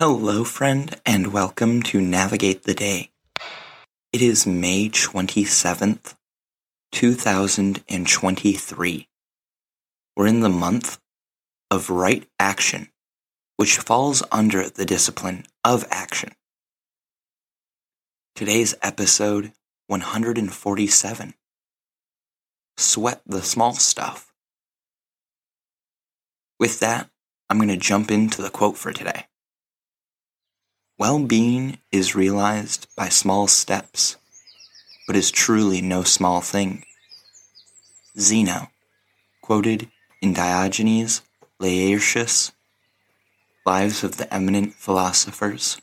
Hello, friend, and welcome to Navigate the Day. It is May 27th, 2023. We're in the month of right action, which falls under the discipline of action. Today's episode 147 Sweat the Small Stuff. With that, I'm going to jump into the quote for today. Well being is realized by small steps, but is truly no small thing. Zeno, quoted in Diogenes Laertius, Lives of the Eminent Philosophers,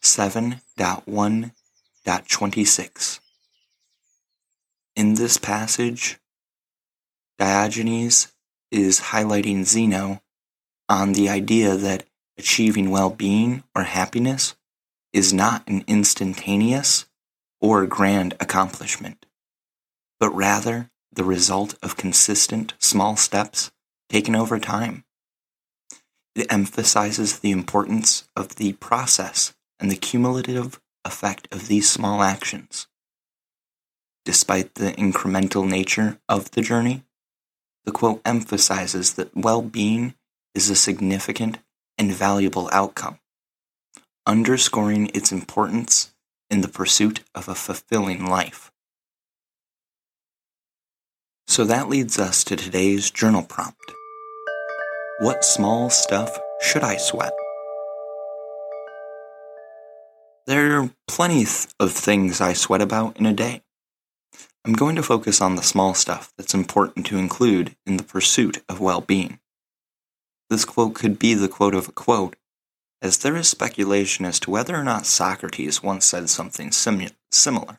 7.1.26. In this passage, Diogenes is highlighting Zeno on the idea that achieving well being or happiness is not an instantaneous or grand accomplishment, but rather the result of consistent small steps taken over time. It emphasizes the importance of the process and the cumulative effect of these small actions. Despite the incremental nature of the journey, the quote emphasizes that well being is a significant and valuable outcome, underscoring its importance in the pursuit of a fulfilling life. So that leads us to today's journal prompt. What small stuff should I sweat? There are plenty of things I sweat about in a day. I'm going to focus on the small stuff that's important to include in the pursuit of well being. This quote could be the quote of a quote, as there is speculation as to whether or not Socrates once said something simu- similar.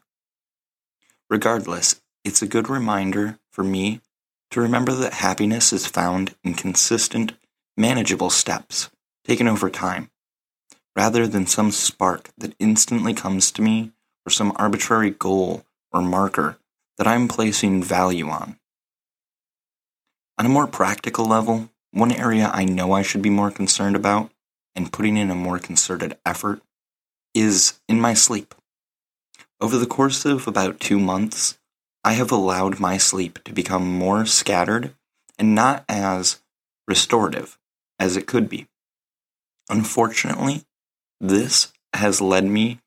Regardless, it's a good reminder for me to remember that happiness is found in consistent, manageable steps taken over time, rather than some spark that instantly comes to me or some arbitrary goal or marker that I'm placing value on. On a more practical level, one area I know I should be more concerned about and putting in a more concerted effort is in my sleep. Over the course of about two months, I have allowed my sleep to become more scattered and not as restorative as it could be. Unfortunately, this has led me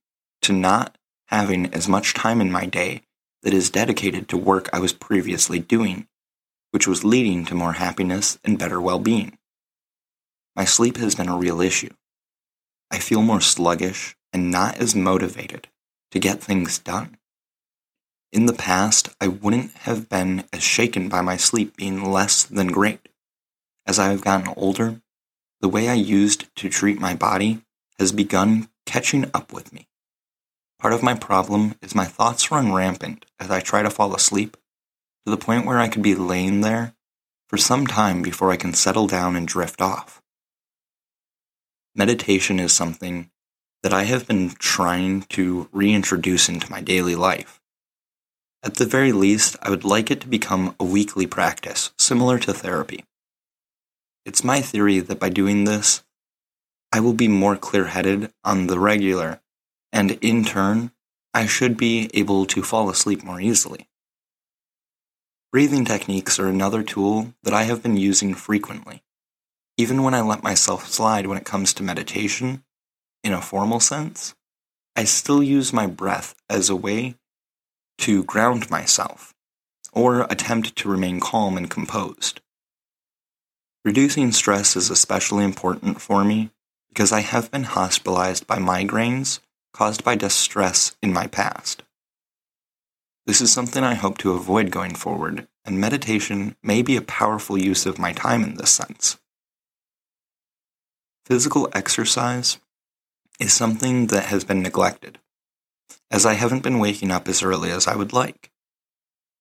to not having as much time in my day that is dedicated to work I was previously doing which was leading to more happiness and better well being. My sleep has been a real issue. I feel more sluggish and not as motivated to get things done. In the past, I wouldn't have been as shaken by my sleep being less than great. As I have gotten older, the way I used to treat my body has begun catching up with me. Part of my problem is my thoughts run rampant as I try to fall asleep to the point where I could be laying there for some time before I can settle down and drift off. Meditation is something that I have been trying to reintroduce into my daily life. At the very least, I would like it to become a weekly practice, similar to therapy. It's my theory that by doing this, I will be more clear headed on the regular, and in turn, I should be able to fall asleep more easily. Breathing techniques are another tool that I have been using frequently. Even when I let myself slide when it comes to meditation, in a formal sense, I still use my breath as a way to ground myself or attempt to remain calm and composed. Reducing stress is especially important for me because I have been hospitalized by migraines caused by distress in my past. This is something I hope to avoid going forward, and meditation may be a powerful use of my time in this sense. Physical exercise is something that has been neglected, as I haven't been waking up as early as I would like.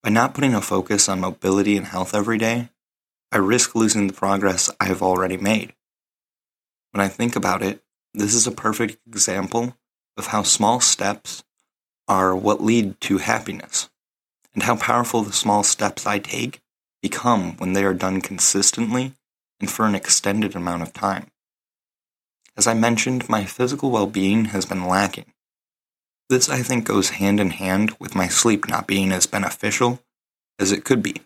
By not putting a focus on mobility and health every day, I risk losing the progress I have already made. When I think about it, this is a perfect example of how small steps are what lead to happiness, and how powerful the small steps I take become when they are done consistently and for an extended amount of time. As I mentioned, my physical well being has been lacking. This, I think, goes hand in hand with my sleep not being as beneficial as it could be.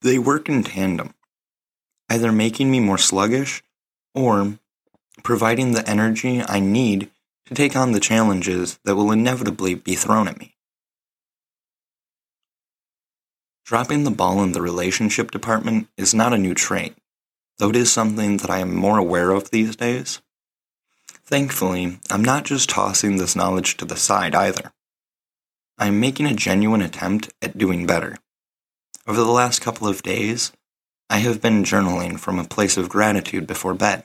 They work in tandem, either making me more sluggish or providing the energy I need to take on the challenges that will inevitably be thrown at me. Dropping the ball in the relationship department is not a new trait, though it is something that I am more aware of these days. Thankfully, I'm not just tossing this knowledge to the side either. I am making a genuine attempt at doing better. Over the last couple of days, I have been journaling from a place of gratitude before bed.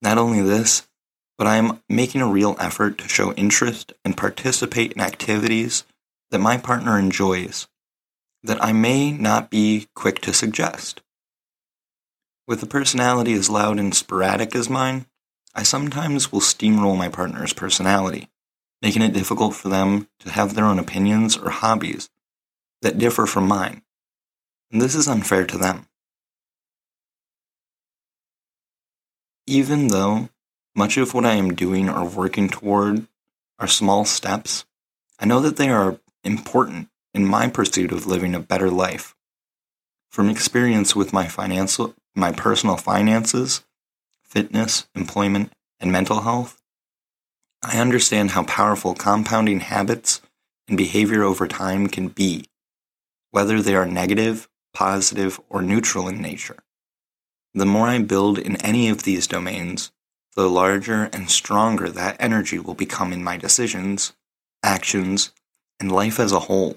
Not only this, but I am making a real effort to show interest and participate in activities that my partner enjoys that I may not be quick to suggest. With a personality as loud and sporadic as mine, I sometimes will steamroll my partner's personality, making it difficult for them to have their own opinions or hobbies that differ from mine. And this is unfair to them. Even though much of what I am doing or working toward are small steps. I know that they are important in my pursuit of living a better life. From experience with my financial, my personal finances, fitness, employment, and mental health, I understand how powerful compounding habits and behavior over time can be, whether they are negative, positive, or neutral in nature. The more I build in any of these domains, the larger and stronger that energy will become in my decisions, actions, and life as a whole.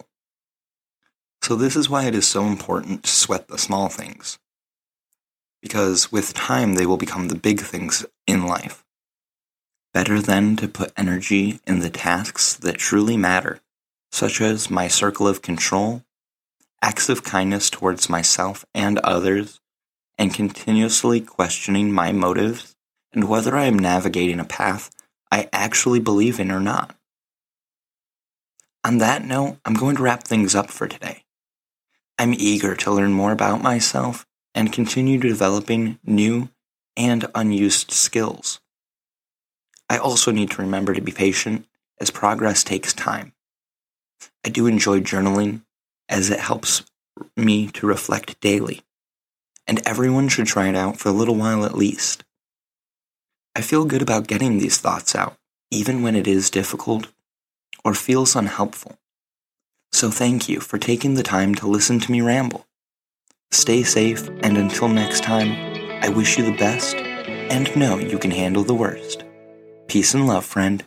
So, this is why it is so important to sweat the small things. Because with time, they will become the big things in life. Better then to put energy in the tasks that truly matter, such as my circle of control, acts of kindness towards myself and others, and continuously questioning my motives and whether I am navigating a path I actually believe in or not. On that note, I'm going to wrap things up for today. I'm eager to learn more about myself and continue developing new and unused skills. I also need to remember to be patient as progress takes time. I do enjoy journaling as it helps me to reflect daily, and everyone should try it out for a little while at least. I feel good about getting these thoughts out, even when it is difficult or feels unhelpful. So thank you for taking the time to listen to me ramble. Stay safe, and until next time, I wish you the best and know you can handle the worst. Peace and love, friend.